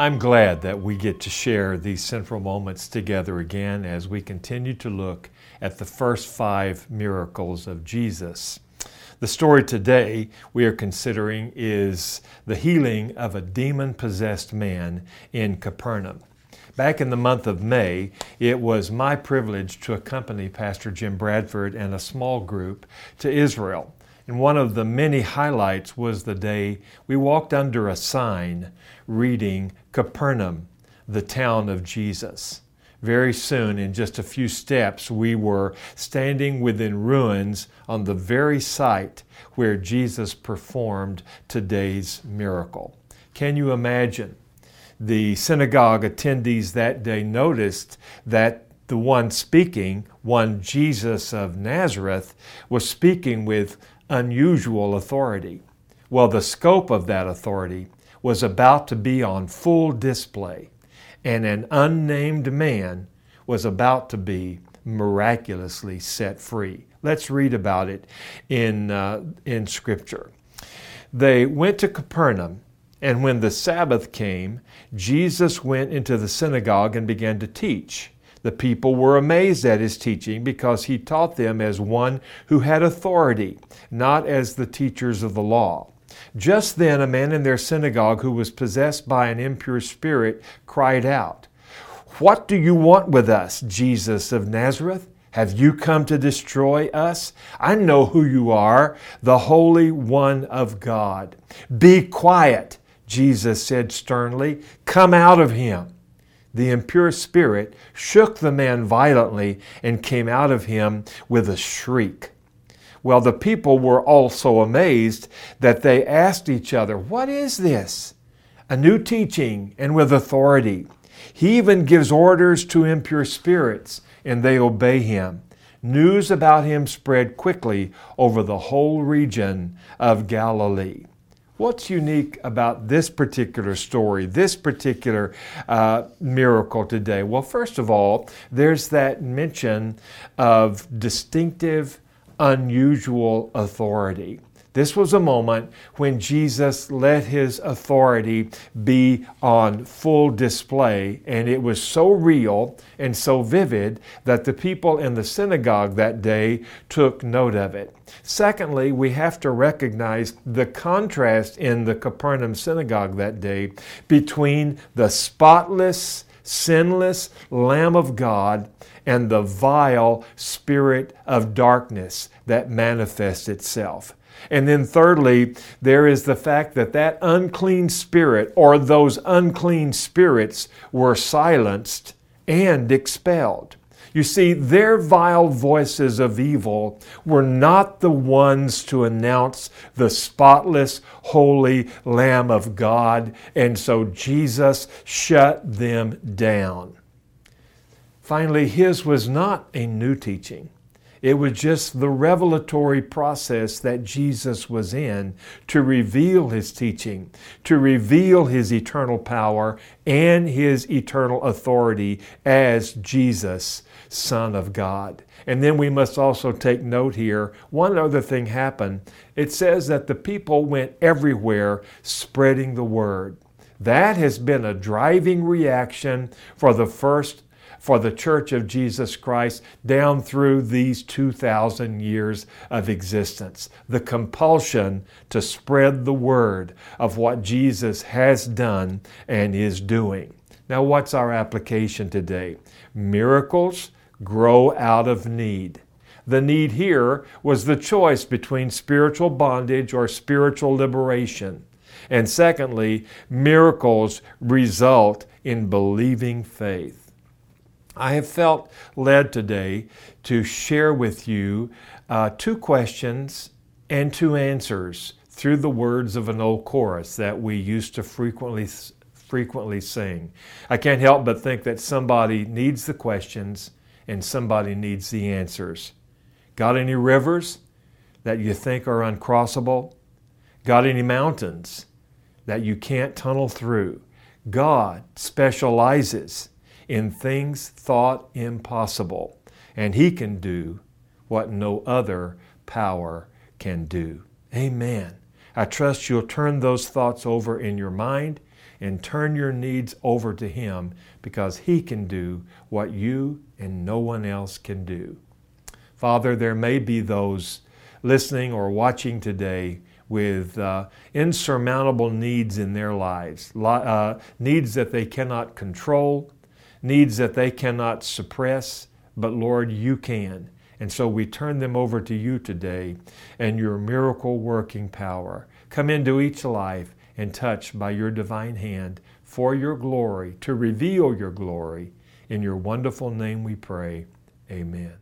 I'm glad that we get to share these central moments together again as we continue to look at the first five miracles of Jesus. The story today we are considering is the healing of a demon possessed man in Capernaum. Back in the month of May, it was my privilege to accompany Pastor Jim Bradford and a small group to Israel. And one of the many highlights was the day we walked under a sign reading Capernaum, the town of Jesus. Very soon, in just a few steps, we were standing within ruins on the very site where Jesus performed today's miracle. Can you imagine? The synagogue attendees that day noticed that the one speaking, one Jesus of Nazareth, was speaking with unusual authority. Well, the scope of that authority was about to be on full display, and an unnamed man was about to be miraculously set free. Let's read about it in, uh, in Scripture. They went to Capernaum, and when the Sabbath came, Jesus went into the synagogue and began to teach. The people were amazed at his teaching because he taught them as one who had authority, not as the teachers of the law. Just then, a man in their synagogue who was possessed by an impure spirit cried out, What do you want with us, Jesus of Nazareth? Have you come to destroy us? I know who you are, the Holy One of God. Be quiet, Jesus said sternly. Come out of him the impure spirit shook the man violently and came out of him with a shriek. Well, the people were also amazed that they asked each other, What is this? A new teaching and with authority. He even gives orders to impure spirits, and they obey him. News about him spread quickly over the whole region of Galilee. What's unique about this particular story, this particular uh, miracle today? Well, first of all, there's that mention of distinctive, unusual authority. This was a moment when Jesus let his authority be on full display, and it was so real and so vivid that the people in the synagogue that day took note of it. Secondly, we have to recognize the contrast in the Capernaum synagogue that day between the spotless, sinless Lamb of God and the vile spirit of darkness that manifests itself. And then, thirdly, there is the fact that that unclean spirit or those unclean spirits were silenced and expelled. You see, their vile voices of evil were not the ones to announce the spotless, holy Lamb of God, and so Jesus shut them down. Finally, his was not a new teaching. It was just the revelatory process that Jesus was in to reveal his teaching, to reveal his eternal power and his eternal authority as Jesus, Son of God. And then we must also take note here one other thing happened. It says that the people went everywhere spreading the word. That has been a driving reaction for the first for the Church of Jesus Christ down through these 2,000 years of existence. The compulsion to spread the word of what Jesus has done and is doing. Now, what's our application today? Miracles grow out of need. The need here was the choice between spiritual bondage or spiritual liberation. And secondly, miracles result in believing faith. I have felt led today to share with you uh, two questions and two answers through the words of an old chorus that we used to frequently frequently sing. I can't help but think that somebody needs the questions and somebody needs the answers. Got any rivers that you think are uncrossable? Got any mountains that you can't tunnel through? God specializes in things thought impossible, and He can do what no other power can do. Amen. I trust you'll turn those thoughts over in your mind and turn your needs over to Him because He can do what you and no one else can do. Father, there may be those listening or watching today with uh, insurmountable needs in their lives, uh, needs that they cannot control, needs that they cannot suppress, but Lord, you can. And so we turn them over to you today and your miracle working power. Come into each life and touch by your divine hand for your glory, to reveal your glory. In your wonderful name we pray. Amen.